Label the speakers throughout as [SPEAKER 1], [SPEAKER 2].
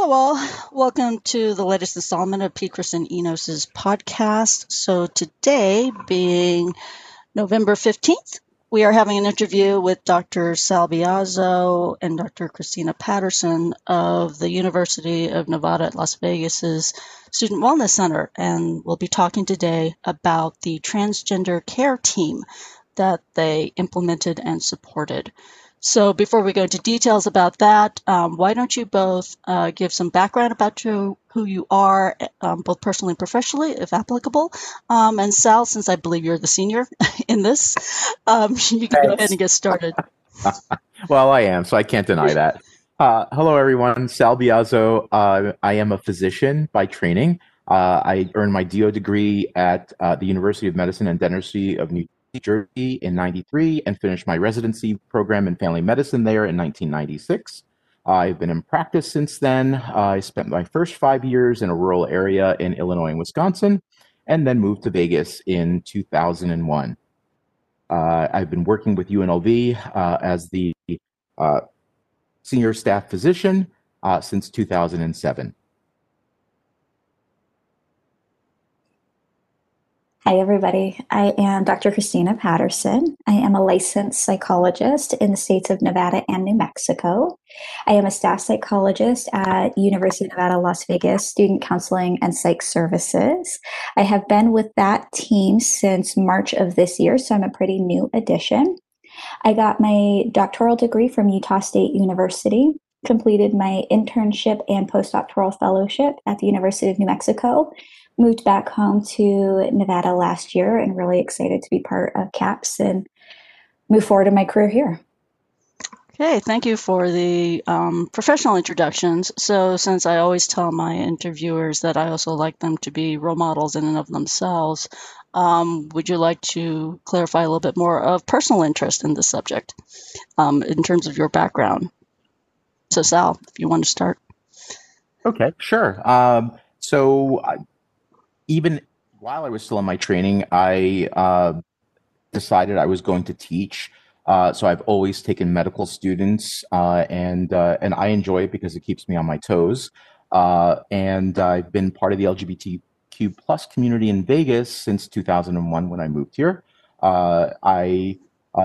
[SPEAKER 1] Hello, all. Welcome to the latest installment of Petras and Enos's podcast. So, today, being November 15th, we are having an interview with Dr. Sal Biazzo and Dr. Christina Patterson of the University of Nevada at Las Vegas's Student Wellness Center. And we'll be talking today about the transgender care team that they implemented and supported. So before we go into details about that, um, why don't you both uh, give some background about you, who you are, um, both personally and professionally, if applicable. Um, and Sal, since I believe you're the senior in this, um, you can go ahead and get started.
[SPEAKER 2] well, I am, so I can't deny that. Uh, hello, everyone. Sal Biazzo. Uh, I am a physician by training. Uh, I earned my DO degree at uh, the University of Medicine and Dentistry of New Jersey in 93 and finished my residency program in family medicine there in 1996. I've been in practice since then. I spent my first five years in a rural area in Illinois and Wisconsin, and then moved to Vegas in 2001. Uh, I've been working with UNLV uh, as the uh, senior staff physician uh, since 2007.
[SPEAKER 3] Hi, everybody. I am Dr. Christina Patterson. I am a licensed psychologist in the states of Nevada and New Mexico. I am a staff psychologist at University of Nevada, Las Vegas, Student Counseling and Psych Services. I have been with that team since March of this year, so I'm a pretty new addition. I got my doctoral degree from Utah State University, completed my internship and postdoctoral fellowship at the University of New Mexico, moved back home to Nevada last year and really excited to be part of CAPS and move forward in my career here.
[SPEAKER 1] Okay, thank you for the um, professional introductions. So, since I always tell my interviewers that I also like them to be role models in and of themselves, um, would you like to clarify a little bit more of personal interest in this subject um, in terms of your background? So, Sal, if you want to start.
[SPEAKER 2] Okay, sure. Um, so, even while I was still in my training, I uh, decided I was going to teach. Uh, so I've always taken medical students, uh, and uh, and I enjoy it because it keeps me on my toes. Uh, and I've been part of the LGBTQ plus community in Vegas since 2001 when I moved here. Uh, I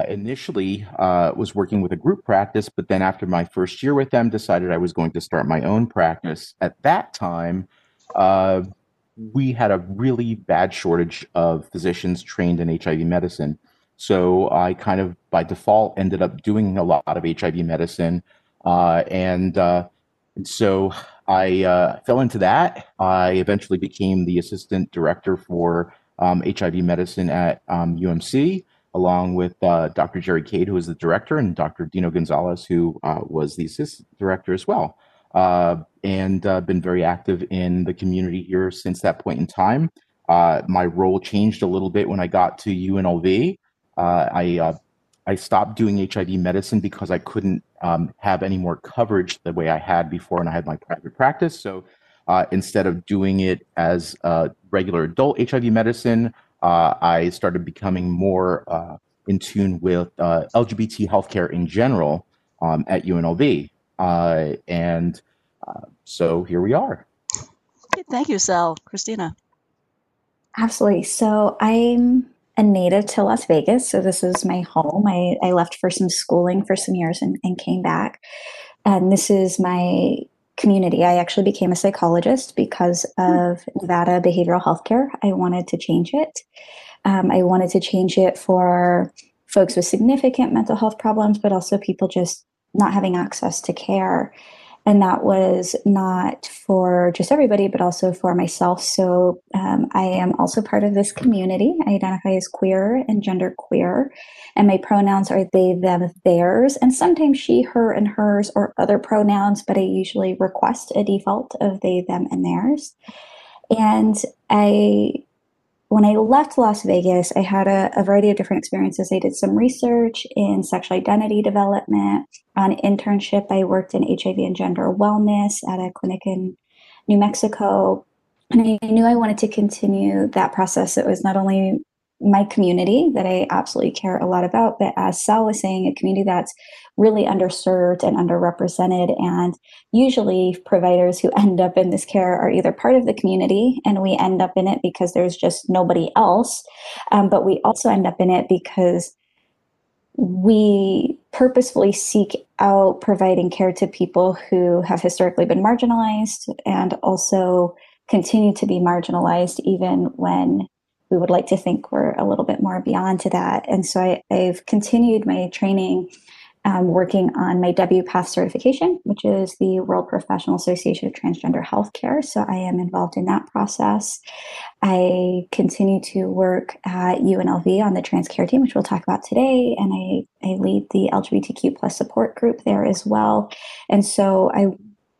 [SPEAKER 2] initially was working with a group practice, but then after my first year with them, decided I was going to start my own practice. At that time we had a really bad shortage of physicians trained in HIV medicine. So I kind of by default ended up doing a lot of HIV medicine. Uh, and, uh, and so I uh, fell into that. I eventually became the assistant director for um, HIV medicine at um, UMC, along with uh, Dr. Jerry Cade, who was the director, and Dr. Dino Gonzalez, who uh, was the assistant director as well uh, and uh, been very active in the community here since that point in time. Uh, my role changed a little bit when I got to UNLV. Uh, I uh, I stopped doing HIV medicine because I couldn't um, have any more coverage the way I had before, and I had my private practice. So uh, instead of doing it as a regular adult HIV medicine, I started becoming more in tune with LGBT healthcare in general um, at UNLV. Uh, and uh, so here we are.
[SPEAKER 1] Thank you, Sal. Christina.
[SPEAKER 3] Absolutely. So I'm a native to Las Vegas. So this is my home. I, I left for some schooling for some years and, and came back. And this is my community. I actually became a psychologist because of Nevada behavioral healthcare. I wanted to change it. Um, I wanted to change it for folks with significant mental health problems, but also people just not having access to care. And that was not for just everybody, but also for myself. So um, I am also part of this community. I identify as queer and gender queer, and my pronouns are they, them, theirs, and sometimes she, her, and hers, or other pronouns, but I usually request a default of they, them, and theirs. And I when I left Las Vegas, I had a, a, variety of different experiences. I did some research in sexual identity development. On internship, I worked in HIV and gender wellness at a clinic in New Mexico. And I knew I wanted to continue that process. It was not only my community that I absolutely care a lot about. But as Sal was saying, a community that's really underserved and underrepresented. And usually, providers who end up in this care are either part of the community and we end up in it because there's just nobody else. Um, but we also end up in it because we purposefully seek out providing care to people who have historically been marginalized and also continue to be marginalized even when we would like to think we're a little bit more beyond to that. And so I, have continued my training um, working on my WPATH certification, which is the World Professional Association of Transgender Healthcare. So I am involved in that process. I continue to work at UNLV on the trans care team, which we'll talk about today, and I, I lead the LGBTQ plus support group there as well. And so I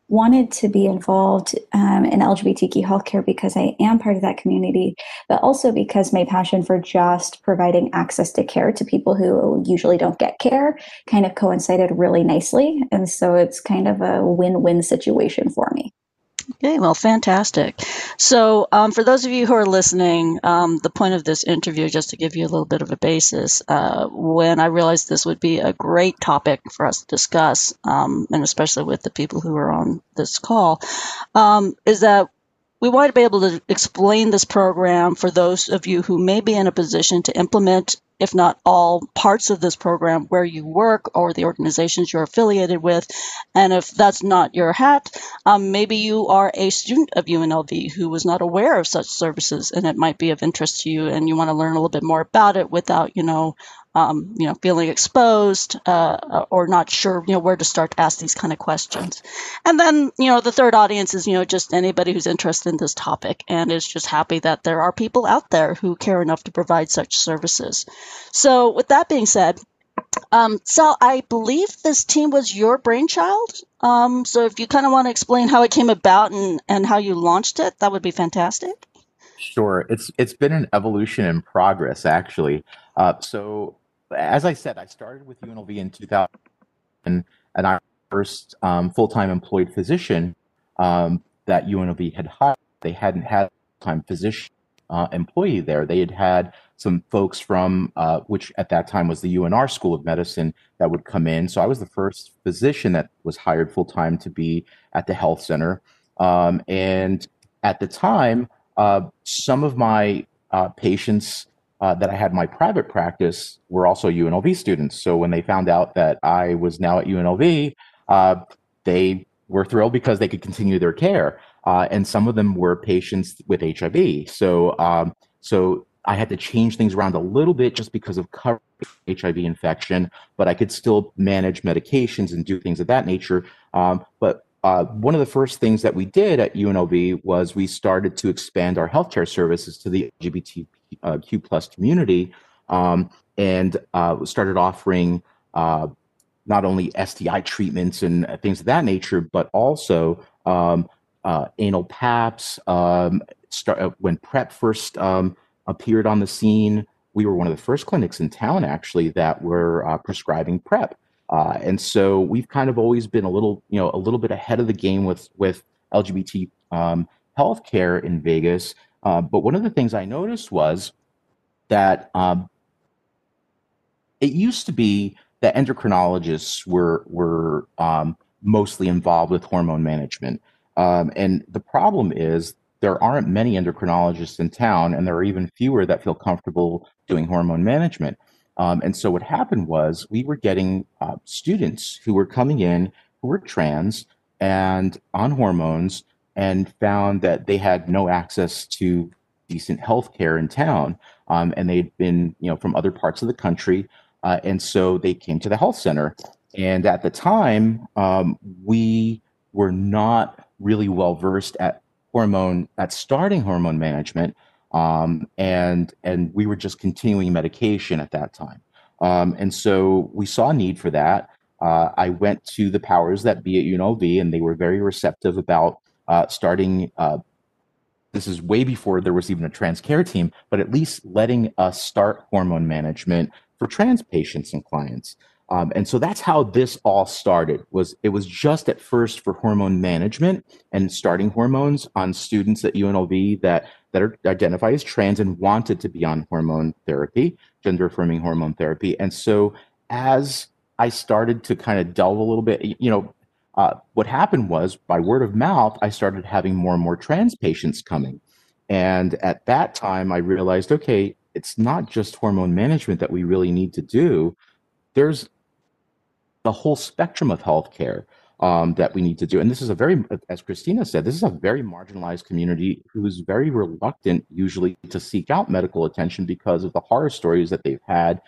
[SPEAKER 3] wanted to be involved um, in LGBTQ healthcare because I am part of that community, but also because my passion for just providing access to care to people who usually don't get care kind of coincided really nicely. And so it's kind of a win win situation for me.
[SPEAKER 1] Okay, well, fantastic. So, um, for those of you who are listening, um, the point of this interview, just to give you a little bit of a basis, uh, when I realized this would be a great topic for us to discuss, um, and especially with the people who are on this call, um, is that we want to be able to explain this program for those of you who may be in a position to implement if not all parts of this program where you work or the organizations you're affiliated with. And if that's not your hat, um, maybe you are a student of UNLV who was not aware of such services and it might be of interest to you and you want to learn a little bit more about it without, you know, um, you know, feeling exposed uh, or not sure, you know, where to start to ask these kind of questions. And then, you know, the third audience is, you know, just anybody who's interested in this topic and is just happy that there are people out there who care enough to provide such services. So, with that being said, um, Sal, I believe this team was your brainchild. Um, so, if you kind of want to explain how it came about and, and how you launched it, that would be fantastic.
[SPEAKER 2] Sure, it's it's been an evolution in progress, actually. Uh, so as I said, I started with UNLV in 2000, and, our first um, full-time employed physician um, that UNLV had hired. They hadn't had a full-time physician uh, employee there. They had had some folks from, uh, which at that time was the UNR School of Medicine, that would come in. So I was the first physician that was hired full-time to be at the health center. Um, and at the time, uh, some of my uh, patients uh, that I had my private practice were also UNLV students. So when they found out that I was now at UNLV, uh, they were thrilled because they could continue their care. Uh, and some of them were patients with HIV. So, um, so I had to change things around a little bit just because of coverage HIV infection, but I could still manage medications and do things of that nature. Um, but uh, one of the first things that we did at UNLV was we started to expand our healthcare services to the LGBT uh, plus community, um, and uh, started offering uh, not only STI treatments and things of that nature, but also um, uh, anal paps. Um, start, uh, when PrEP first um, appeared on the scene, we were one of the first clinics in town actually that were uh, prescribing PrEP. Uh, and so we've kind of always been a little, you know, a little bit ahead of the game with with LGBT um, healthcare in Vegas. Uh, but one of the things I noticed was that um, it used to be that endocrinologists were were um, mostly involved with hormone management, um, and the problem is there aren't many endocrinologists in town, and there are even fewer that feel comfortable doing hormone management. Um, and so what happened was we were getting uh, students who were coming in who were trans and on hormones and found that they had no access to decent health care in town. Um, and they'd been, you know, from other parts of the country. Uh, and so they came to the health center. And at the time, um, we were not really well versed at hormone, at starting hormone management. Um, and, and we were just continuing medication at that time. Um, and so we saw a need for that. Uh, I went to the powers that be at UNLV, and they were very receptive about uh, starting. Uh, this is way before there was even a trans care team, but at least letting us start hormone management for trans patients and clients. Um, and so that's how this all started. Was it was just at first for hormone management and starting hormones on students at UNLV that that are identify as trans and wanted to be on hormone therapy, gender affirming hormone therapy. And so as I started to kind of delve a little bit, you know, uh, what happened was by word of mouth, I started having more and more trans patients coming. And at that time, I realized, okay, it's not just hormone management that we really need to do. There's the whole spectrum of healthcare um, that we need to do. And this is a very, as Christina said, this is a very marginalized community who is very reluctant usually to seek out medical attention because of the horror stories that they've had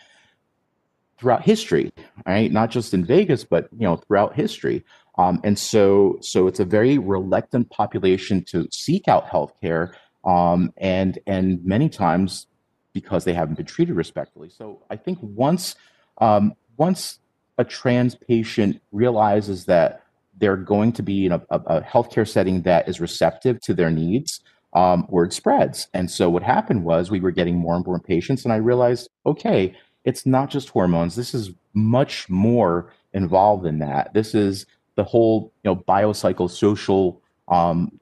[SPEAKER 2] throughout history, right? Not just in Vegas, but you know throughout history. Um, and so, so it's a very reluctant population to seek out healthcare, um, and and many times because they haven't been treated respectfully. So I think once um, once a trans patient realizes that they're going to be in a, a, a healthcare setting that is receptive to their needs, um, word spreads. And so what happened was we were getting more and more patients, and I realized, okay, it's not just hormones. This is much more involved than that. This is the whole, you know, biopsychosocial um,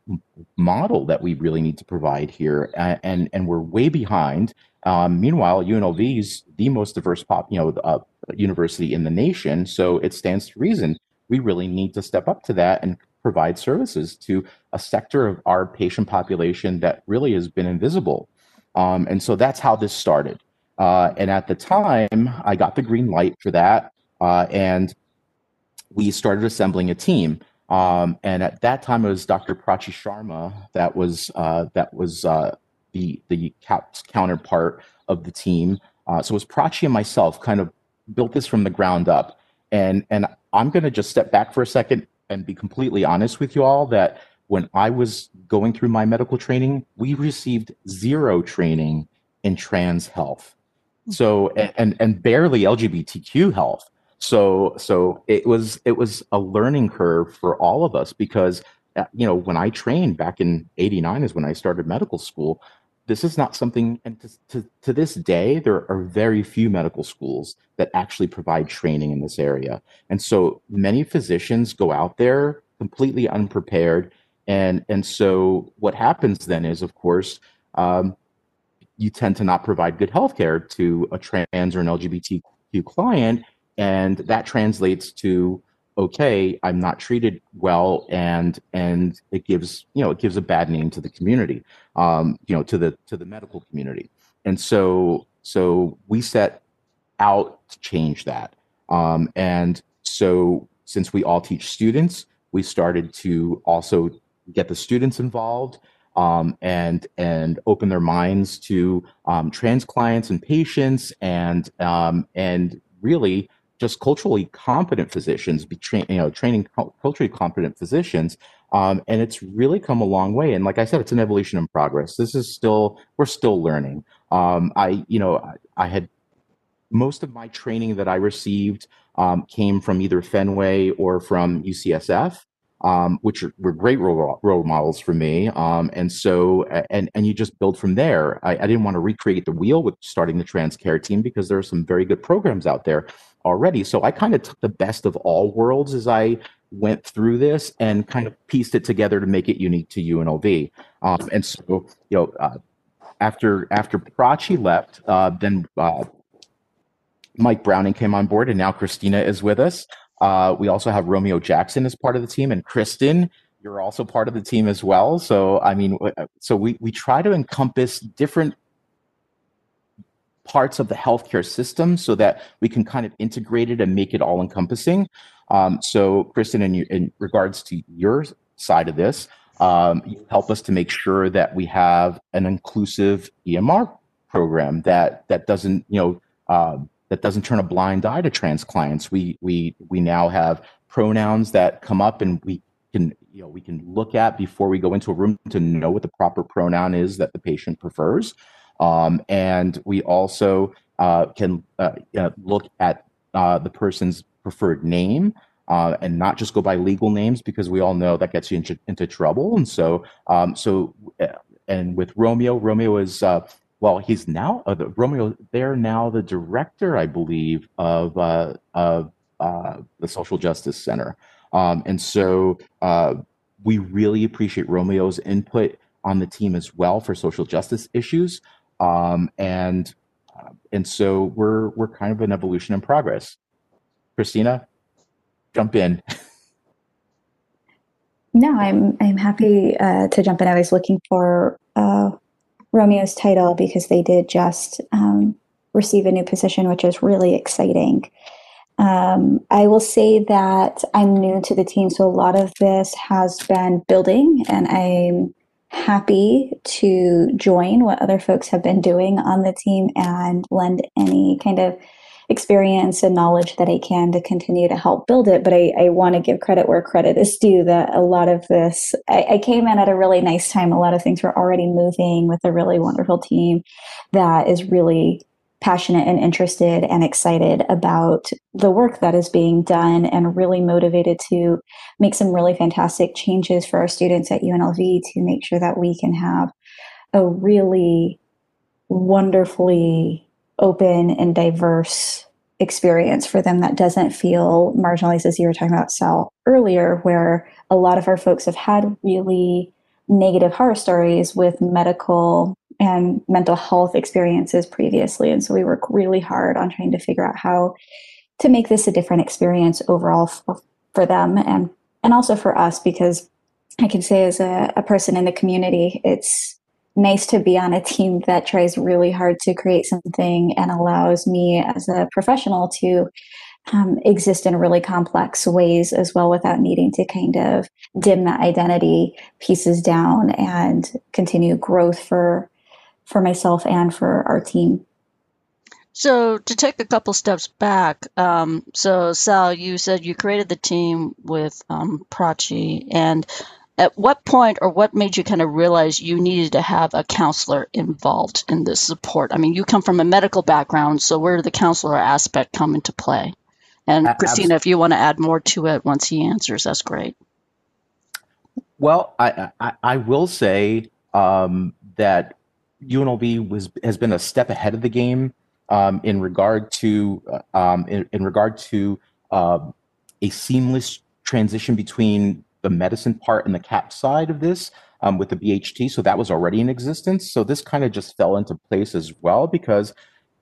[SPEAKER 2] model that we really need to provide here, and and, and we're way behind. Um, meanwhile, UNLV is the most diverse pop, you know, uh, university in the nation, so it stands to reason we really need to step up to that and provide services to a sector of our patient population that really has been invisible. Um, and so that's how this started. Uh, and at the time, I got the green light for that, uh, and we started assembling a team. Um, and at that time, it was Dr. Prachi Sharma that was uh, that was the the counterpart of the team. Uh, so it was Prachi and myself kind of built this from the ground up. And and I'm to just step back for a second and be completely honest with you all that when I was going through my medical training, we received zero training in trans health. So and and barely LGBTQ health. So so it was it was a learning curve for all of us because uh, you know when I trained back in 89 is when I started medical school this is not something and to, to, to, this day there are very few medical schools that actually provide training in this area. And so many physicians go out there completely unprepared. And and so what happens then is of course um, you tend to not provide good health care to a trans or an lgbtq client and that translates to okay i'm not treated well and and it gives you know it gives a bad name to the community um, you know to the to the medical community. And so so we set out to change that. Um, and so since we all teach students we started to also get the students involved um, and and open their minds to um, trans clients and patients and um, and really just culturally competent physicians, be tra- you know, training culturally competent physicians, um, and it's really come a long way. And like I said, it's an evolution in progress. This is still we're still learning. Um, I you know I, I, had most of my training that I received um, came from either Fenway or from UCSF. Um, which were great role, role models for me. Um, and so, and and you just build from there. I, I, didn't want to recreate the wheel with starting the trans care team because there are some very good programs out there already. So I kind of took the best of all worlds as I went through this and kind of pieced it together to make it unique to UNLV. Um, and so, you know, uh, after after Prachi left, uh, then uh, Mike Browning came on board, and now Christina is with us. Uh, we also have Romeo Jackson as part of the team, and Kristen, you're also part of the team as well. So, I mean, so we we try to encompass different parts of the healthcare system so that we can kind of integrate it and make it all encompassing. Um, so, Kristen, in, in, regards to your side of this, um, you help us to make sure that we have an inclusive EMR program that that doesn't you know uh, that doesn't turn a blind eye to trans clients. We we we now have pronouns that come up and we can you know we can look at before we go into a room to know what the proper pronoun is that the patient prefers. Um, and we also uh, can uh, look at uh, the person's preferred name uh, and not just go by legal names because we all know that gets you into, into trouble. And so, um, so, uh, and with Romeo, Romeo is uh, well, he's now the, Romeo. They're now the director, I believe, of of the Social Justice Center. Um, and so we really appreciate Romeo's input on the team as well for social justice issues. Um, and uh, and so we're we're kind of an evolution in progress. Christina, jump in.
[SPEAKER 3] No, I'm I'm happy uh, to jump in. I was looking for uh, Romeo's title because they did just um, receive a new position, which is really exciting. Um, I will say that I'm new to the team, so a lot of this has been building, and I'm happy to join what other folks have been doing on the team and lend any kind of experience and knowledge that I can to continue to help build it. But I, I want to give credit where credit is due that a lot of this, I, I, came in at a really nice time. A lot of things were already moving with a really wonderful team that is really passionate and interested and excited about the work that is being done and really motivated to make some really fantastic changes for our students at UNLV to make sure that we can have a really wonderfully open and diverse experience for them that doesn't feel marginalized as you were talking about Sal earlier where a lot of our folks have had really negative horror stories with medical and mental health experiences previously. And so we work really hard on trying to figure out how to make this a different experience overall for, for them and, and also for us, because I can say as a, a person in the community, it's nice to be on a team that tries really hard to create something and allows me as a professional to um, exist in really complex ways as well without needing to kind of dim that identity pieces down and continue growth for for myself and for our team.
[SPEAKER 1] So to take a couple steps back, um, so Sal, you said you created the team with um, Prachi, and at what point or what made you kind of realize you needed to have a counselor involved in this support? I mean, you come from a medical background, so where did the counselor aspect come into play? And Christina, if you want to add more to it once he answers, that's great.
[SPEAKER 2] Well, I I, I will say um, that UNLV was has been a step ahead of the game um, in regard to uh, um, in, in, regard to uh, a seamless transition between the medicine part and the cap side of this um, with the BHT. So that was already in existence. So this kind of just fell into place as well because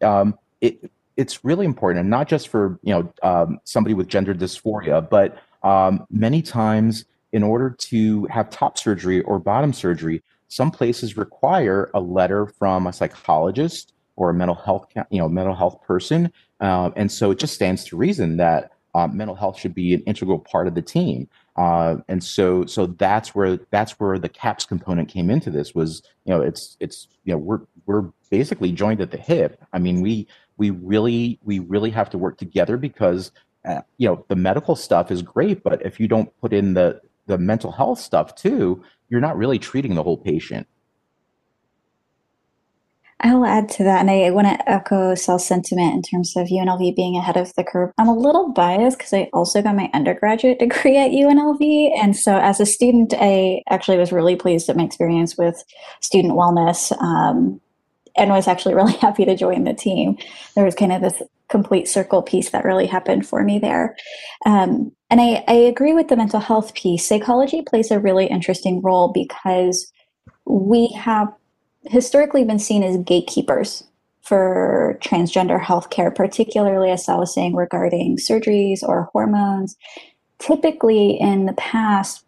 [SPEAKER 2] um, it it's really important, and not just for you know um, somebody with gender dysphoria, but um, many times in order to have top surgery or bottom surgery, some places require a letter from a psychologist or a mental health, you know, mental health person, uh, and so it just stands to reason that uh, mental health should be an integral part of the team. Uh, and so, so that's where that's where the CAPS component came into this. Was you know, it's it's you know, we're we're basically joined at the hip. I mean, we we really we really have to work together because uh, you know the medical stuff is great, but if you don't put in the the mental health stuff too, you're not really treating the whole patient.
[SPEAKER 3] I'll add to that, and I, want to echo Sal's sentiment in terms of UNLV being ahead of the curve. I'm a little biased because I also got my undergraduate degree at UNLV, and so as a student, I actually was really pleased at my experience with student wellness, um, and was actually really happy to join the team. There was kind of this complete circle piece that really happened for me there. Um, and I, I agree with the mental health piece. Psychology plays a really interesting role because we have historically been seen as gatekeepers for transgender healthcare, particularly as I was saying regarding surgeries or hormones. Typically, in the past,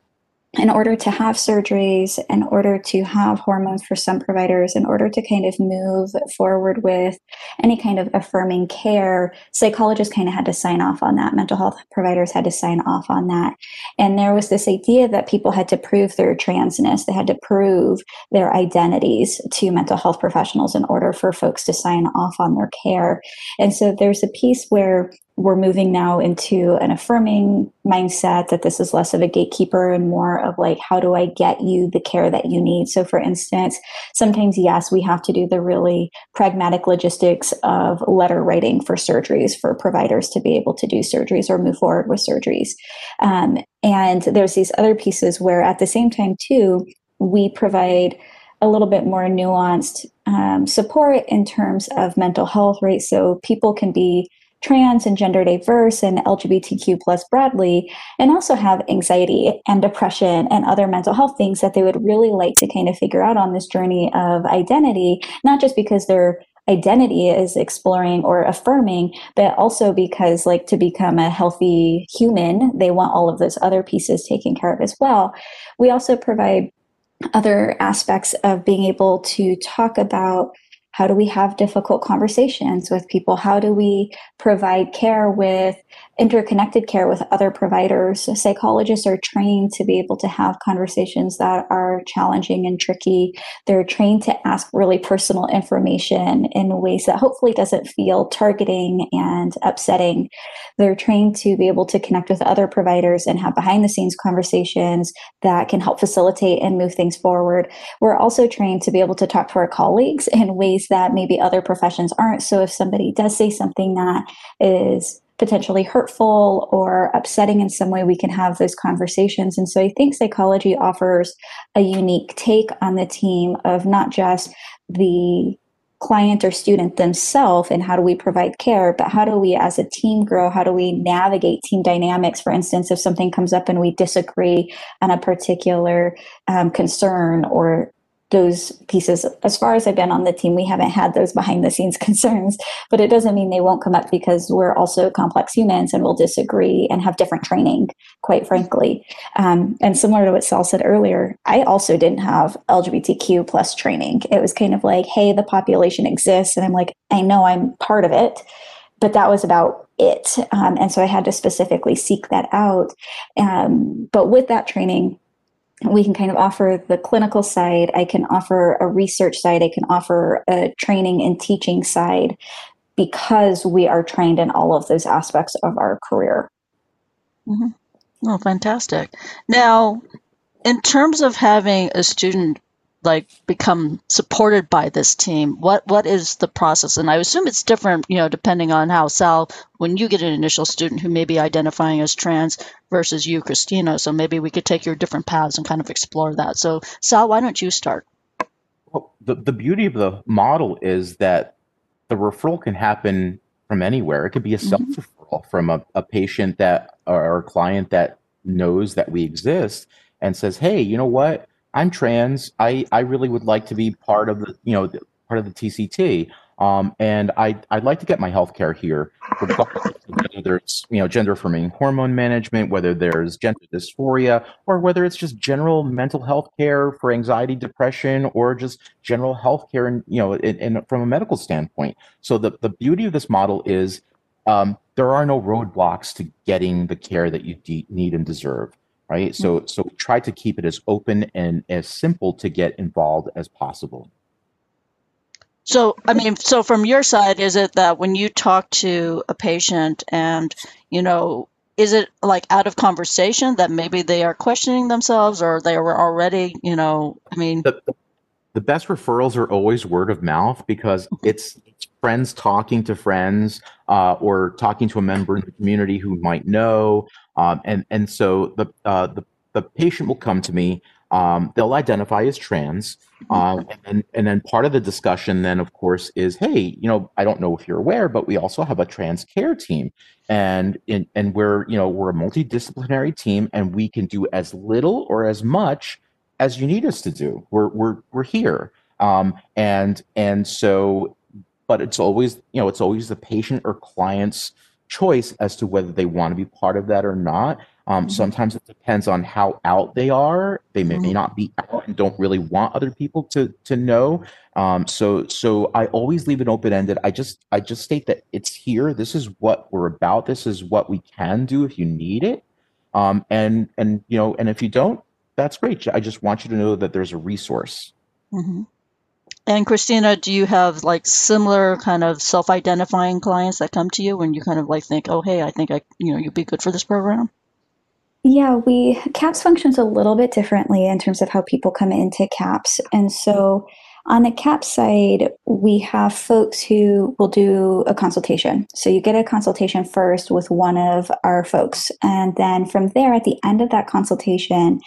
[SPEAKER 3] in order to have surgeries, in order to have hormones for some providers, in order to kind of move forward with any kind of affirming care, psychologists kind of had to sign off on that. Mental health providers had to sign off on that. And there was this idea that people had to prove their transness, they had to prove their identities to mental health professionals in order for folks to sign off on their care. And so there's a piece where we're moving now into an affirming mindset that this is less of a gatekeeper and more of like how do i get you the care that you need? So for instance sometimes yes we have to do the really pragmatic logistics of letter writing for surgeries for providers to be able to do surgeries or move forward with surgeries. Um, and there's these other pieces where at the same time too we provide a little bit more nuanced um, support in terms of mental health right? So people can be trans and gender diverse and LGBTQ plus broadly, and also have anxiety and depression and other mental health things that they would really like to kind of figure out on this journey of identity, not just because they're identity is exploring or affirming, but also because, like, to become a healthy human, they want all of those other pieces taken care of as well. We also provide other aspects of being able to talk about how do we have difficult conversations with people? How do we provide care with interconnected care with other providers? Psychologists are trained to be able to have conversations that are challenging and tricky. They're trained to ask really personal information in ways that hopefully doesn't feel targeting and upsetting. They're trained to be able to connect with other providers and have behind the scenes conversations that can help facilitate and move things forward. We're also trained to be able to talk to our colleagues in ways that maybe other professions aren't. So if somebody does say something that is potentially hurtful or upsetting in some way, we can have those conversations. And so I think psychology offers a unique take on the team of not just the client or student themselves and how do we provide care, but how do we as a team grow? How do we navigate team dynamics? For instance, if something comes up and we disagree on a particular um, concern or those pieces. As far as I've been on the team, we haven't had those behind the scenes concerns, but it doesn't mean they won't come up because we're also complex humans and we'll disagree and have different training, quite frankly. Um, and similar to what Sal said earlier, I also didn't have LGBTQ plus training. It was kind of like, hey, the population exists. And I'm like, I know I'm part of it, but that was about it. Um, and so I had to specifically seek that out. Um, but with that training, we can kind of offer the clinical side i can offer a research side i can offer a training and teaching side because we are trained in all of those aspects of our career
[SPEAKER 1] mm-hmm. oh fantastic now in terms of having a student like become supported by this team? What what is the process? And i assume it's different you know depending on how sal when you get an initial student who may be identifying as trans versus you christina so maybe we could take your different paths and kind of explore that. So sal why don't you start?
[SPEAKER 2] Well, the, the beauty of the model is that the referral can happen from anywhere. It could be a self referral mm-hmm. from a, a patient that or a client that knows that we exist and says hey you know what I'm trans. I, I really would like to be part of the, you know, part of the TCT. Um, and I, I'd like to get my health care here, whether there's, you know, gender affirming hormone management, whether there's gender dysphoria, or whether it's just general mental health care for anxiety, depression, or just general health care, and, you know, in, in, from a medical standpoint. So the, the beauty of this model is um, there are no roadblocks to getting the care that you de- need and deserve right? So mm-hmm. so try to keep it as open and as simple to get involved as possible.
[SPEAKER 1] So I mean, so from your side, is it that when you talk to a patient and you know, is it like out of conversation that maybe they are questioning themselves or they were already, you know, I mean.
[SPEAKER 2] The, the best referrals are always word of mouth because mm-hmm. it's, it's friends talking to friends uh, or talking to a member in the community who might know um, and and so the uh, the the patient will come to me. Um, they'll identify as trans, um, and, and then part of the discussion then, of course, is hey, you know, I don't know if you're aware, but we also have a trans care team, and in, and we're you know we're a multidisciplinary team, and we can do as little or as much as you need us to do. We're we're we're here, um, and and so, but it's always you know it's always the patient or client's choice as to whether they want to be part of that or not. Um, mm-hmm. Sometimes it depends on how out they are. They may, mm-hmm. may not be out and don't really want other people to to know. Um, so so I always leave it open ended. I just I just state that it's here. This is what we're about. This is what we can do if you need it. Um, and and you know and if you don't, that's great. I just want you to know that there's a resource.
[SPEAKER 1] Mm-hmm. And Christina, do you have like similar kind of self-identifying clients that come to you when you kind of like think, oh, hey, I think I, you know, you'd be good for this program?
[SPEAKER 3] Yeah, we CAPS functions a little bit differently in terms of how people come into CAPS. And so on the CAPS side, we have folks who will do a consultation. So you get a consultation first with one of our folks. And then from there, at the end of that consultation,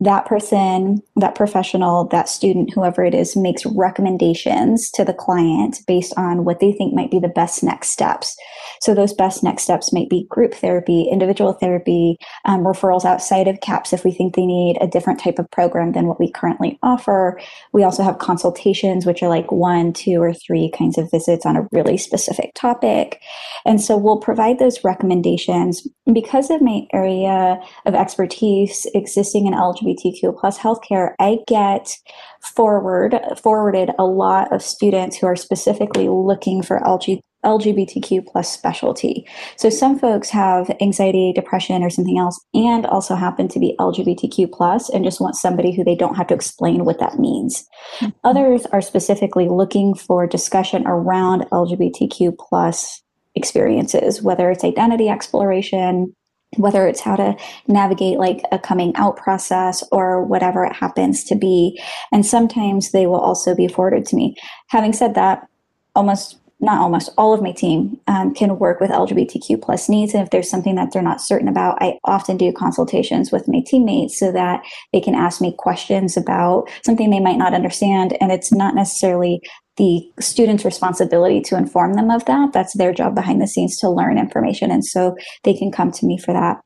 [SPEAKER 3] that person, that professional, that student, whoever it is, makes recommendations to the client based on what they think might be the best next steps. So those best next steps might be group therapy, individual therapy, um, referrals outside of CAPS if we think they need a different type of program than what we currently offer. We also have consultations, which are like one, two, or three kinds of visits on a really specific topic. And so we'll provide those recommendations. Because of my area of expertise existing in LGBTQ plus healthcare, I get forward forwarded a lot of students who are specifically looking for LG, LGBTQ plus specialty. So some folks have anxiety, depression, or something else, and also happen to be LGBTQ plus and just want somebody who they don't have to explain what that means. Mm-hmm. Others are specifically looking for discussion around LGBTQ plus experiences, whether it's identity exploration, whether it's how to navigate like a coming out process or whatever it happens to be. And sometimes they will also be forwarded to me. Having said that, almost not almost all of my team um, can work with lgbtq plus needs and if there's something that they're not certain about i often do consultations with my teammates so that they can ask me questions about something they might not understand and it's not necessarily the student's responsibility to inform them of that. That's their job behind the scenes to learn information. And so they can come to me for that.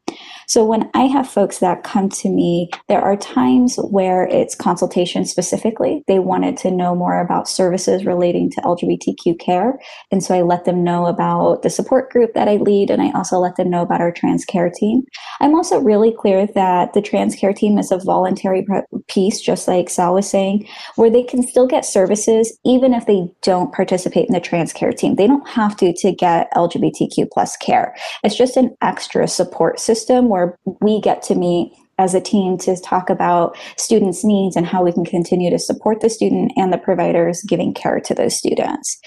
[SPEAKER 3] So when I have folks that come to me, there are times where it's consultation specifically. They wanted to know more about services relating to LGBTQ care. And so I let them know about the support group that I lead. And I also let them know about our trans care team. I'm also really clear that the trans care team is a voluntary piece, just like Sal was saying, where they can still get services even if they don't participate in the trans care team. They don't have to to get LGBTQ plus care. It's just an extra support system where we get to meet as a team to talk about students' needs and how we can continue to support the student and the providers giving care to those students.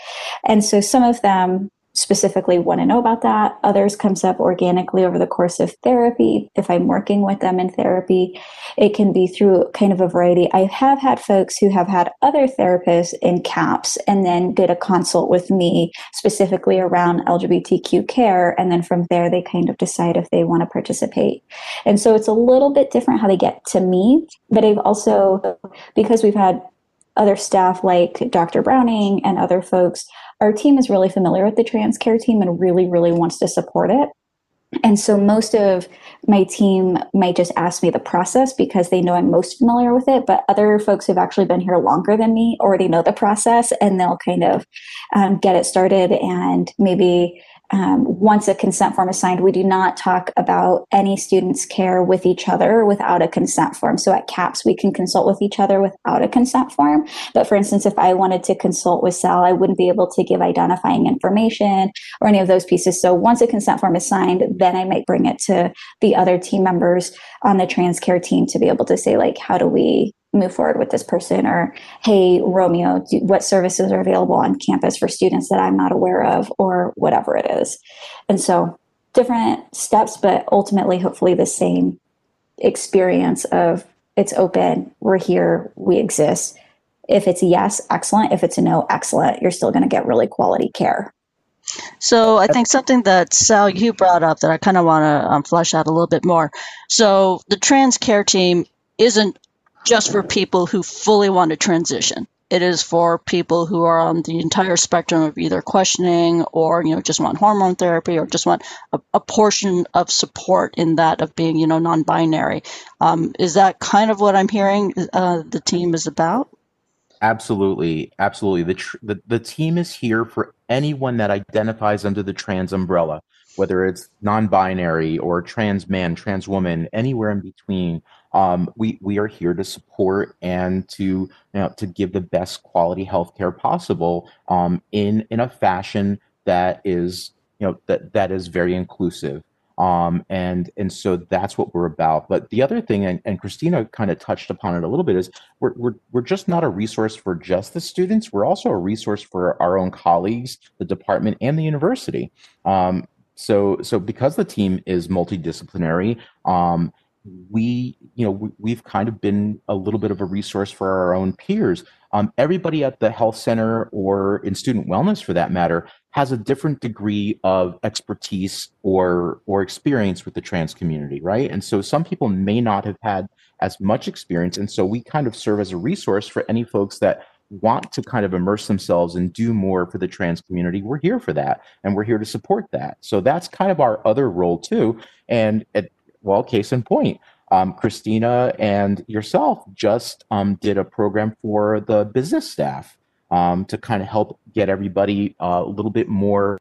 [SPEAKER 3] And so some of them specifically want to know about that. Others comes up organically over the course of therapy. If I'm working with them in therapy, it can be through kind of a variety. I have had folks who have had other therapists in CAPS and then did a consult with me specifically around LGBTQ care. And then from there, they kind of decide if they want to participate. And so it's a little bit different how they get to me. But I've also, because we've had other staff like Dr. Browning and other folks, our team is really familiar with the trans care team and really, really wants to support it. And so most of my team might just ask me the process because they know I'm most familiar with it. But other folks who've actually been here longer than me already know the process and they'll kind of um, get it started and maybe um, once a consent form is signed, we do not talk about any student's care with each other without a consent form. So at CAPS, we can consult with each other without a consent form. But for instance, if I wanted to consult with Sal, I wouldn't be able to give identifying information or any of those pieces. So once a consent form is signed, then I might bring it to the other team members on the trans care team to be able to say, like, how do we move forward with this person or hey romeo do, what services are available on campus for students that i'm not aware of or whatever it is. And so different steps but ultimately hopefully the same experience of it's open we're here we exist. If it's yes excellent. If it's a no excellent. You're still going to get really quality care.
[SPEAKER 1] So I think something that Sal you brought up that I kind of want to um, flesh out a little bit more. So the trans care team isn't just for people who fully want to transition. It is for people who are on the entire spectrum of either questioning or, you know, just want hormone therapy or just want a, a portion of support in that of being, you know, non-binary. Um, is that kind of what I'm hearing uh, the team is about?
[SPEAKER 2] Absolutely, absolutely. The, tr- the the team is here for anyone that identifies under the trans umbrella, whether it's non-binary or trans man, trans woman, anywhere in between um, we we are here to support and to you know to give the best quality healthcare possible um, in in a fashion that is you know that that is very inclusive. Um, and and so that's what we're about. But the other thing and, and christina kind of touched upon it a little bit is we're, we're we're just not a resource for just the students. We're also a resource for our own colleagues the department and the university. Um, so so because the team is multidisciplinary um, we, you know, we, have kind of been a little bit of a resource for our own peers. Um, everybody at the health center or in student wellness, for that matter, has a different degree of expertise or or experience with the trans community, right? And so some people may not have had as much experience, and so we kind of serve as a resource for any folks that want to kind of immerse themselves and do more for the trans community, we're here for that and we're here to support that. So that's kind of our other role too. And at, well, case in point, um, Christina and yourself just um, did a program for the business staff um, to kind of help get everybody uh, a little bit more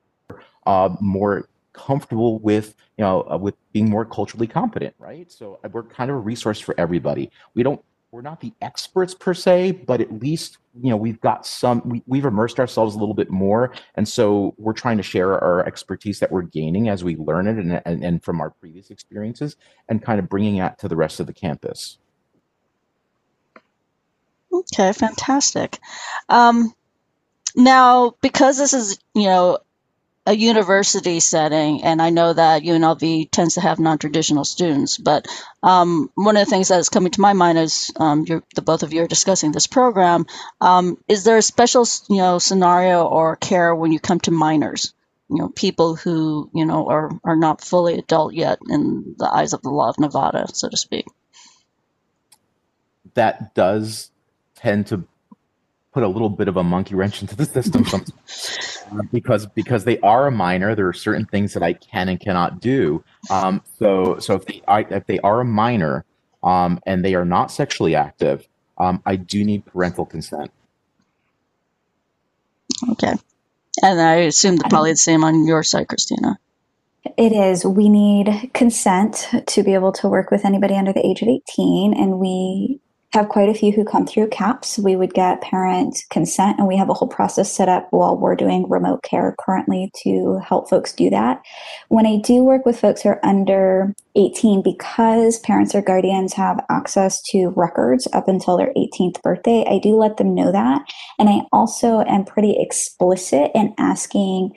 [SPEAKER 2] uh, more comfortable with you know uh, with being more culturally competent right so uh, we're kind of a resource for everybody we don't we're not the experts per se, but at least you know we've got some we, we've immersed ourselves a little bit more, and so we're trying to share our expertise that we're gaining as we learn it and, and, and from our previous experiences, and kind of bringing that to the rest of the campus.
[SPEAKER 1] Okay, fantastic. Um, now, because this is you know a university setting, and I know that UNLV tends to have non-traditional students, but um, one of the things that is coming to my mind is um, the both of you are discussing this program. Um, is there a special, you know, scenario or care when you come to minors? You know, people who you know are are not fully adult yet in the eyes of the law of Nevada, so to speak.
[SPEAKER 2] That does tend to put a little bit of a monkey wrench into the system uh, because because they are a minor. There are certain things that I can and cannot do. Um, so so if they I, if they are a minor um, and they are not sexually active, um, I do need parental consent.
[SPEAKER 1] Okay, and I assume the probably the same on your side, Christina.
[SPEAKER 3] It is. We need consent to be able to work with anybody under the age of 18, and we have quite a few who come through CAPS. We would get parent consent, and we have a whole process set up while we're doing remote care currently to help folks do that. When I do work with folks who are under 18, because parents or guardians have access to records up until their 18th birthday, I do let them know that. And I also am pretty explicit in asking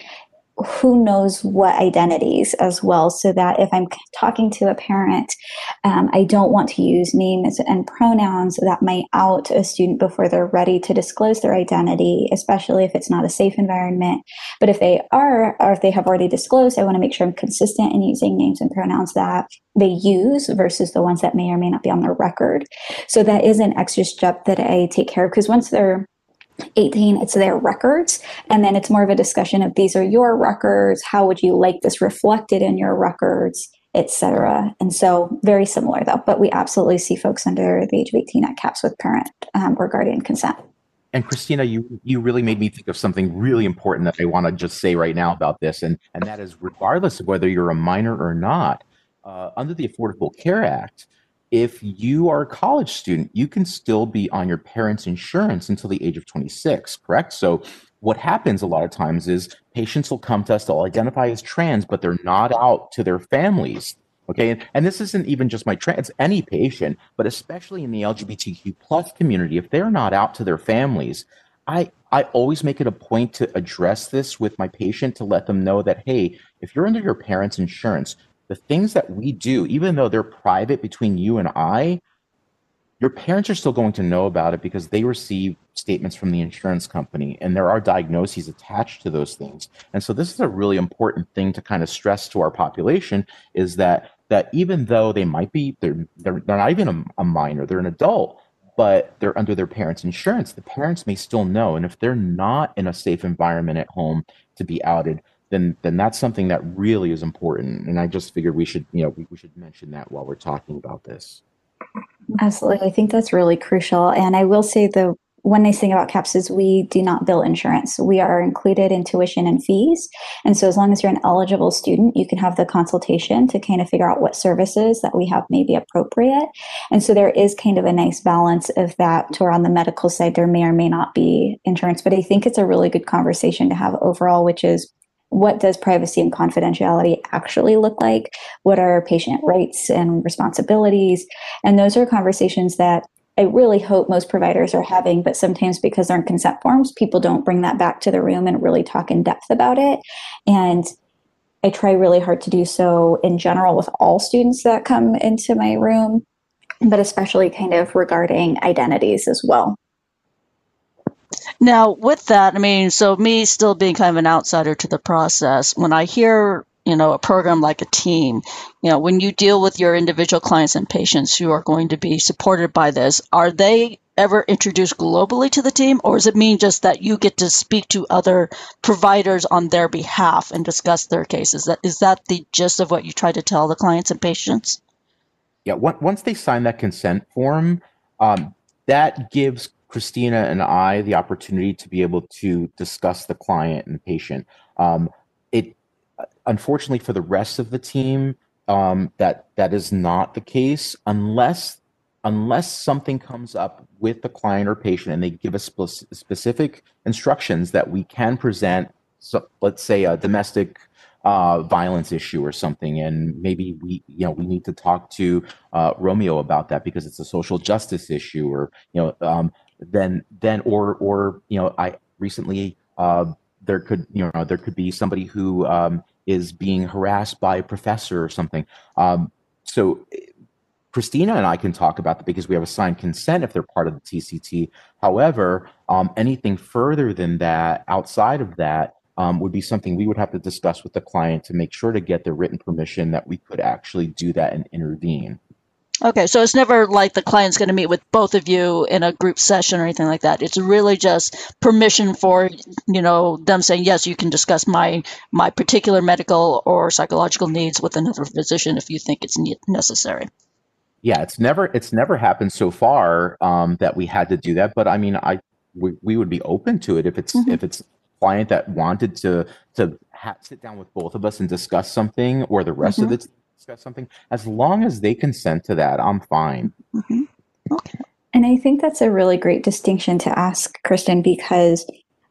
[SPEAKER 3] who knows what identities as well so that if i'm talking to a parent um, i don't want to use names and pronouns that might out a student before they're ready to disclose their identity especially if it's not a safe environment. But if they are or if they have already disclosed i want to make sure i'm consistent in using names and pronouns that they use versus the ones that may or may not be on their record. So that is an extra step that i take care of because once they're 18 it's their records and then it's more of a discussion of these are your records how would you like this reflected in your records etc and so very similar though but we absolutely see folks under the age of 18 at caps with parent um, or guardian consent.
[SPEAKER 2] And christina you you really made me think of something really important that i want to just say right now about this and and that is regardless of whether you're a minor or not uh, under the affordable care act if you are a college student, you can still be on your parents' insurance until the age of 26, correct? So, what happens a lot of times is patients will come to us, they'll identify as trans, but they're not out to their families. Okay. And, this isn't even just my trans, any patient, but especially in the LGBTQ plus community, if they're not out to their families, I, I always make it a point to address this with my patient to let them know that, hey, if you're under your parents' insurance, the things that we do, even though they're private between you and I, your parents are still going to know about it because they receive statements from the insurance company and there are diagnoses attached to those things. And so this is a really important thing to kind of stress to our population is that that even though they might be they're they're, they're not even a, a minor, they're an adult, but they're under their parents' insurance, the parents may still know. And if they're not in a safe environment at home to be outed, then then that's something that really is important. And I just figured we should, you know, we, we should mention that while we're talking about this.
[SPEAKER 3] Absolutely. I think that's really crucial. And I will say the one nice thing about CAPS is we do not bill insurance. We are included in tuition and fees. And so as long as you're an eligible student, you can have the consultation to kind of figure out what services that we have may be appropriate. And so there is kind of a nice balance of that to where on the medical side, there may or may not be insurance. But I think it's a really good conversation to have overall, which is what does privacy and confidentiality actually look like? What are patient rights and responsibilities? And those are conversations that I really hope most providers are having, but sometimes because they're in consent forms, people don't bring that back to the room and really talk in depth about it. And I try really hard to do so in general with all students that come into my room, but especially kind of regarding identities as well.
[SPEAKER 1] Now, with that, I mean, so me still being kind of an outsider to the process, when I hear, you know, a program like a team, you know, when you deal with your individual clients and patients who are going to be supported by this, are they ever introduced globally to the team, or does it mean just that you get to speak to other providers on their behalf and discuss their cases? That is that the gist of what you try to tell the clients and patients?
[SPEAKER 2] Yeah, once they sign that consent form, um, that gives Christina and I the opportunity to be able to discuss the client and the patient. Um, it unfortunately for the rest of the team, um, that that is not the case unless unless something comes up with the client or patient and they give us specific instructions that we can present. So let's say a domestic uh, violence issue or something, and maybe we, you know, we need to talk to uh, Romeo about that because it's a social justice issue, or you know, um, then then or or you know I recently uh, there could you know there could be somebody who um, is being harassed by a professor or something. Um, so Christina and I can talk about that because we have assigned consent if they're part of the TCT. However, um, anything further than that, outside of that, um, would be something we would have to discuss with the client to make sure to get the written permission that we could actually do that and intervene.
[SPEAKER 1] Okay, so it's never like the client's going to meet with both of you in a group session or anything like that. It's really just permission for you know them saying yes, you can discuss my my particular medical or psychological needs with another physician if you think it's necessary.
[SPEAKER 2] Yeah, it's never it's never happened so far um, that we had to do that. But I mean, I we, we would be open to it if it's mm-hmm. if it's a client that wanted to to ha- sit down with both of us and discuss something, or the rest mm-hmm. of the discuss something, as long as they consent to that, I'm fine.
[SPEAKER 3] Mm-hmm. Okay. And I think that's a really great distinction to ask, Kristen, because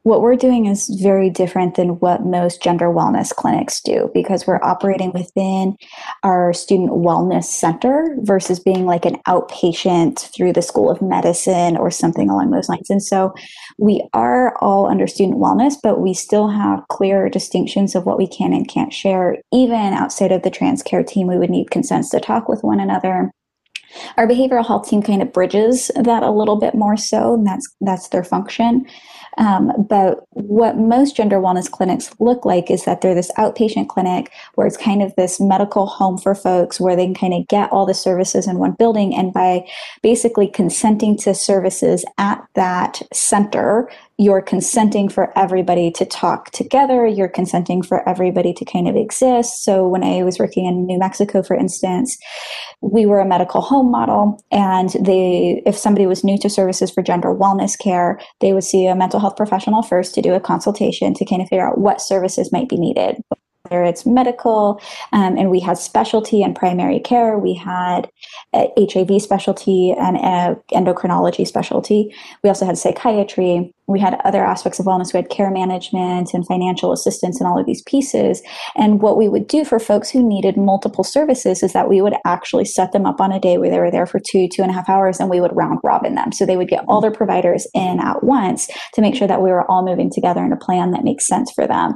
[SPEAKER 3] what we're doing is very different than what most gender wellness clinics do because we're operating within our student wellness center versus being like an outpatient through the School of Medicine or something along those lines. And so we are all under student wellness, but we still have clear distinctions of what we can and can't share. Even outside of the trans care team, we would need consents to talk with one another. Our behavioral health team kind of bridges that a little bit more so, and that's that's their function. Um, but what most gender wellness clinics look like is that they're this outpatient clinic where it's kind of this medical home for folks where they can kind of get all the services in one building. And by basically consenting to services at that center, you're consenting for everybody to talk together. You're consenting for everybody to kind of exist. So when I was working in New Mexico, for instance, we were a medical home model and they, if somebody was new to services for gender wellness care, they would see a mental health professional first to do a consultation to kind of figure out what services might be needed whether it's medical, um, and we had specialty and primary care. We had HIV specialty and endocrinology specialty. We also had psychiatry we had other aspects of wellness. We had care management and financial assistance and all of these pieces. And what we would do for folks who needed multiple services is that we would actually set them up on a day where they were there for two, two and a half hours, and we would round robin them. So they would get all their providers in at once to make sure that we were all moving together in a plan that makes sense for them.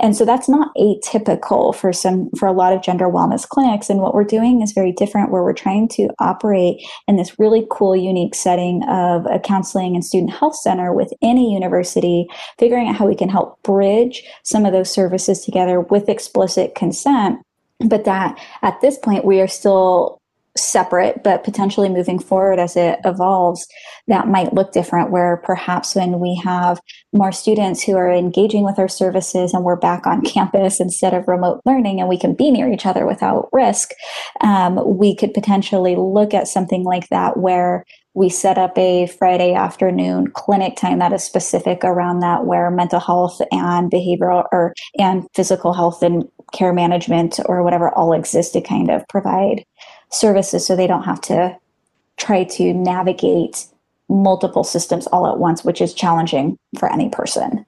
[SPEAKER 3] And so that's not atypical for some for a lot of gender wellness clinics. And what we're doing is very different, where we're trying to operate in this really cool, unique setting of a counseling and student health center within any university, figuring out how we can help bridge some of those services together with explicit consent. But that at this point, we are still separate, but potentially moving forward as it evolves, that might look different. Where perhaps when we have more students who are engaging with our services and we're back on campus instead of remote learning and we can be near each other without risk, um, we could potentially look at something like that where we set up a Friday afternoon clinic time that is specific around that where mental health and behavioral or and physical health and care management or whatever all exist to kind of provide services so they don't have to try to navigate multiple systems all at once, which is challenging for any person.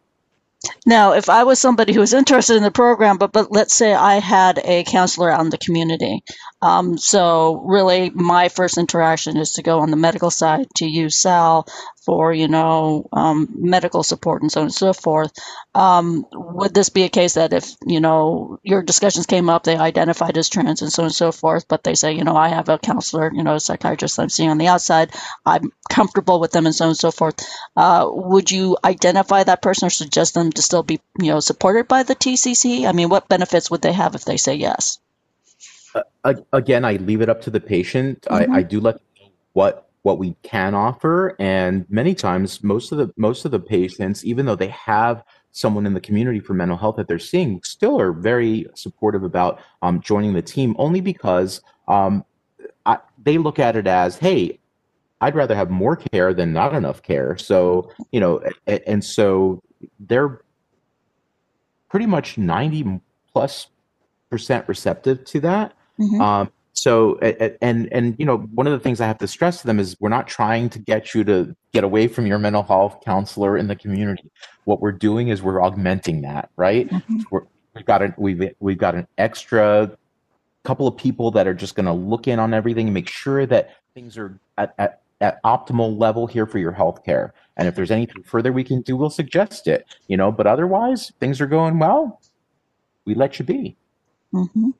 [SPEAKER 1] Now, if I was somebody who was interested in the program, but but let's say I had a counselor out in the community, um, so really my first interaction is to go on the medical side to use Sal for you know um, medical support and so on and so forth. Um, would this be a case that if you know your discussions came up, they identified as trans and so on and so forth, but they say you know I have a counselor, you know, a psychiatrist I'm seeing on the outside, I'm comfortable with them and so on and so forth. Uh, would you identify that person or suggest them to still be you know supported by the TCC? I mean, what benefits would they have if they say yes?
[SPEAKER 2] Uh, again, I leave it up to the patient. Mm-hmm. I, I do let what what we can offer and many times most of the most of the patients even though they have someone in the community for mental health that they're seeing still are very supportive about um, joining the team only because um, I, they look at it as hey i'd rather have more care than not enough care so you know and, and so they're pretty much 90 plus percent receptive to that mm-hmm. um, so and and you know one of the things i have to stress to them is we're not trying to get you to get away from your mental health counselor in the community. What we're doing is we're augmenting that right? Mm-hmm. we're, we've got an we've, we've got an extra couple of people that are just going to look in on everything and make sure that things are at, at, at optimal level here for your health care and if there's anything further we can do we'll suggest it you know? But otherwise things are going well. We let you be.
[SPEAKER 3] Mm-hmm.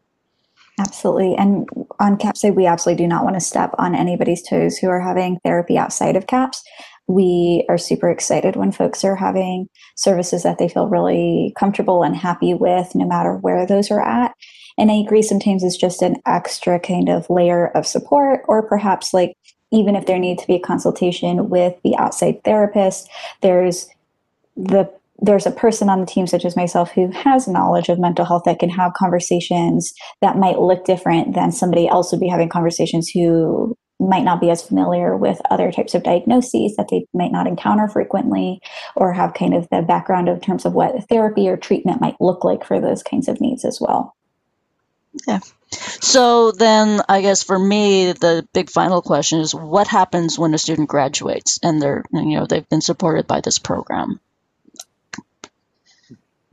[SPEAKER 3] Absolutely. And on CAPSide, we absolutely do not want to step on anybody's toes who are having therapy outside of CAPS. We are super excited when folks are having services that they feel really comfortable and happy with, no matter where those are at. And I agree, sometimes it's just an extra kind of layer of support, or perhaps like even if there needs to be a consultation with the outside therapist, there's the there's a person on the team such as myself who has knowledge of mental health that can have conversations that might look different than somebody else would be having conversations who might not be as familiar with other types of diagnoses that they might not encounter frequently or have kind of the background in terms of what therapy or treatment might look like for those kinds of needs as well.
[SPEAKER 1] Yeah. So then I guess for me the big final question is what happens when a student graduates and they're you know they've been supported by this program?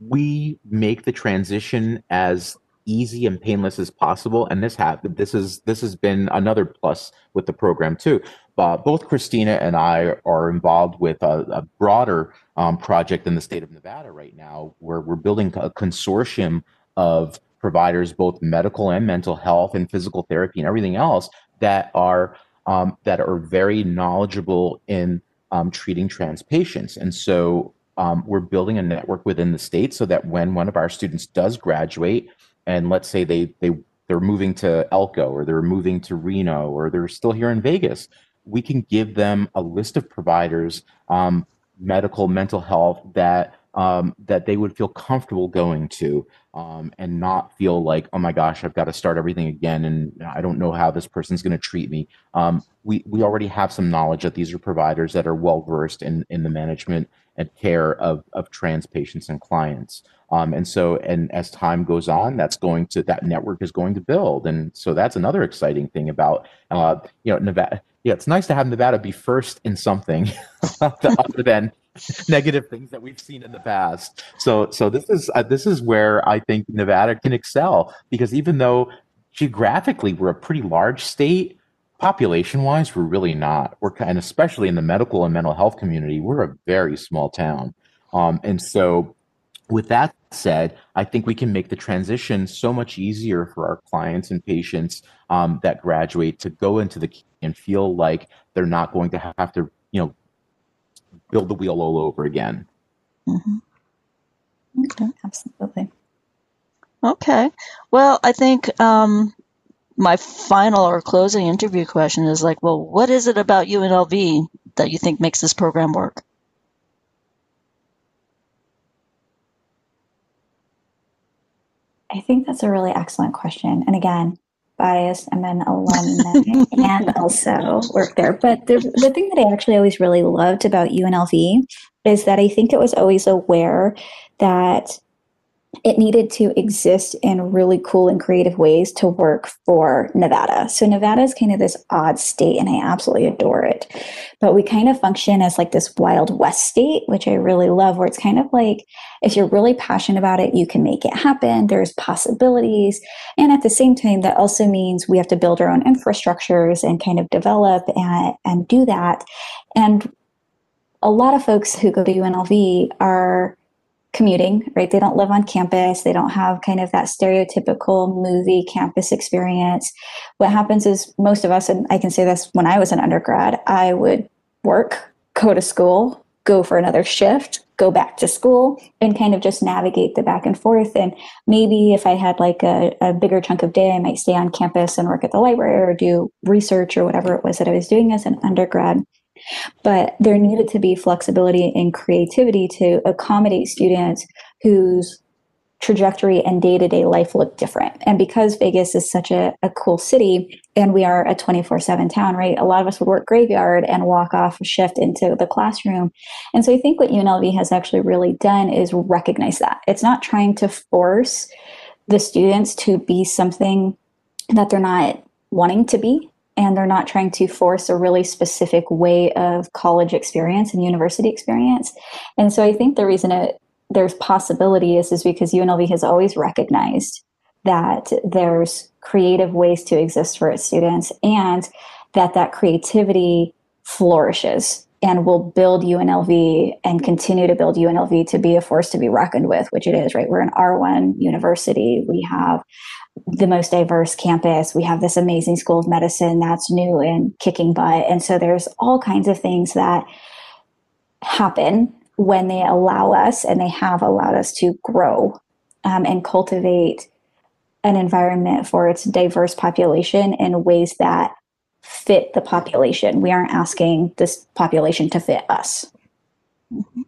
[SPEAKER 2] We make the transition as easy and painless as possible and this happened this is this has been another plus with the program too. Uh, both christina and i are involved with a, a broader um, project in the state of nevada right now where we're building a consortium of providers both medical and mental health and physical therapy and everything else that are um, that are very knowledgeable in um, treating trans patients. And so um, we're building a network within the state so that when one of our students does graduate, and let's say they they they're moving to Elko or they're moving to Reno or they're still here in Vegas, we can give them a list of providers, um, medical, mental health that um, that they would feel comfortable going to um, and not feel like, oh my gosh, I've got to start everything again, and I don't know how this person's going to treat me. Um, we we already have some knowledge that these are providers that are well versed in in the management and care of of trans patients and clients. Um, and so, and as time goes on, that's going to that network is going to build, and so that's another exciting thing about uh, you know Nevada. Yeah, it's nice to have Nevada be first in something other than negative things that we've seen in the past. So so this is uh, this is where I think Nevada can excel because even though geographically we're a pretty large state, population wise we're really not. We're kind of especially in the medical and mental health community, we're a very small town. Um, and so with that said, I think we can make the transition so much easier for our clients and patients um, that graduate to go into the and feel like they're not going to have to, you know, build the wheel all over again.
[SPEAKER 3] Mm-hmm. Okay, absolutely.
[SPEAKER 1] Okay. Well, I think um, my final or closing interview question is like, well, what is it about UNLV that you think makes this program work?
[SPEAKER 3] I think that's a really excellent question. And again, biased. I'm an alumni and also work there. But the, the thing that I actually always really loved about UNLV is that I think it was always aware that it needed to exist in really cool and creative ways to work for Nevada. So Nevada is kind of this odd state and I absolutely adore it. But we kind of function as like this wild west state, which I really love where it's kind of like if you're really passionate about it, you can make it happen. There's possibilities. And at the same time that also means we have to build our own infrastructures and kind of develop and, and do that. And a lot of folks who go to UNLV are commuting, right? They don't live on campus. They don't have kind of that stereotypical movie campus experience. What happens is most of us, and I can say this when I was an undergrad, I would work, go to school, go for another shift, go back to school, and kind of just navigate the back and forth. And maybe if I had like a, a bigger chunk of day, I might stay on campus and work at the library or do research or whatever it was that I was doing as an undergrad. But there needed to be flexibility and creativity to accommodate students whose trajectory and day to day life look different. And because Vegas is such a, a cool city and we are a 24 7 town, right? A lot of us would work graveyard and walk off a shift into the classroom. And so I think what UNLV has actually really done is recognize that. It's not trying to force the students to be something that they're not wanting to be and they're not trying to force a really specific way of college experience and university experience. And so I think the reason it, there's possibility is, is because UNLV has always recognized that there's creative ways to exist for its students and that that creativity flourishes and will build UNLV and continue to build UNLV to be a force to be reckoned with, which it is, right? We're an R1 university. We have the most diverse campus. We have this amazing school of medicine that's new and kicking butt. And so there's all kinds of things that happen when they allow us and they have allowed us to grow um, and cultivate an environment for its diverse population in ways that fit the population. We aren't asking this population to fit us. Mm-hmm.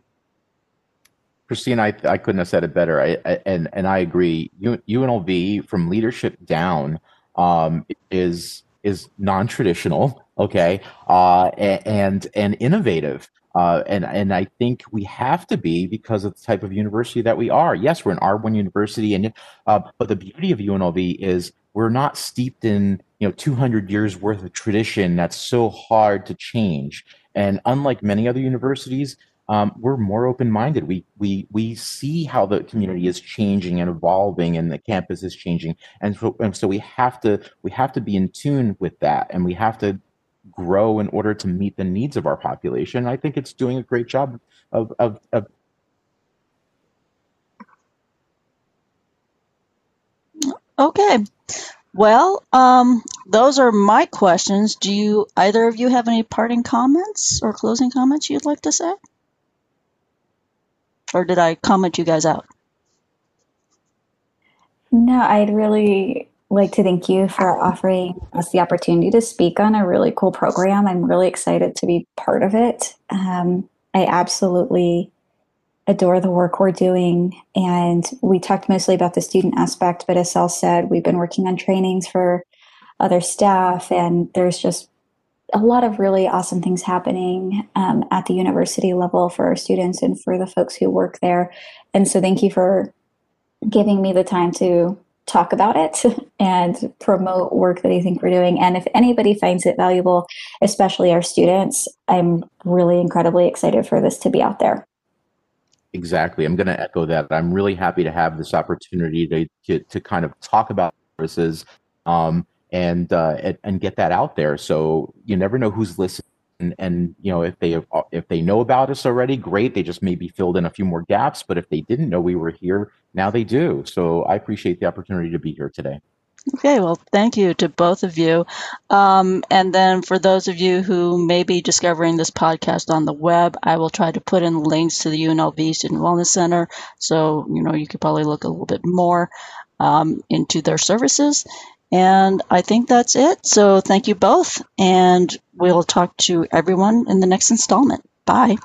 [SPEAKER 2] Christine, I, I couldn't have said it better. I, I, and and I agree. UNLV from leadership down um, is is non traditional, okay, uh, and and innovative. Uh, and and I think we have to be because of the type of university that we are. Yes, we're an R1 university, and uh, but the beauty of UNLV is we're not steeped in you know 200 years worth of tradition that's so hard to change. And unlike many other universities, um, we're more open-minded. We we we see how the community is changing and evolving, and the campus is changing, and so, and so we have to we have to be in tune with that, and we have to grow in order to meet the needs of our population. I think it's doing a great job of of, of
[SPEAKER 1] Okay. Well, um, those are my questions. Do you either of you have any parting comments or closing comments you'd like to say? Or did I comment you guys out?
[SPEAKER 3] No, I'd really like to thank you for offering us the opportunity to speak on a really cool program. I'm really excited to be part of it. Um, I absolutely adore the work we're doing. And we talked mostly about the student aspect, but as Sal said, we've been working on trainings for other staff, and there's just a lot of really awesome things happening um, at the university level for our students and for the folks who work there. And so, thank you for giving me the time to talk about it and promote work that I think we're doing. And if anybody finds it valuable, especially our students, I'm really incredibly excited for this to be out there.
[SPEAKER 2] Exactly. I'm going to echo that. I'm really happy to have this opportunity to, to, to kind of talk about services. Um, and uh, and get that out there. So you never know who's listening. And, and you know if they if they know about us already, great. They just maybe filled in a few more gaps. But if they didn't know we were here, now they do. So I appreciate the opportunity to be here today.
[SPEAKER 1] Okay, well, thank you to both of you. Um, and then for those of you who may be discovering this podcast on the web, I will try to put in links to the UNLV Student Wellness Center. So, you know, you could probably look a little bit more um, into their services. And I think that's it. So thank you both. And we'll talk to everyone in the next installment. Bye.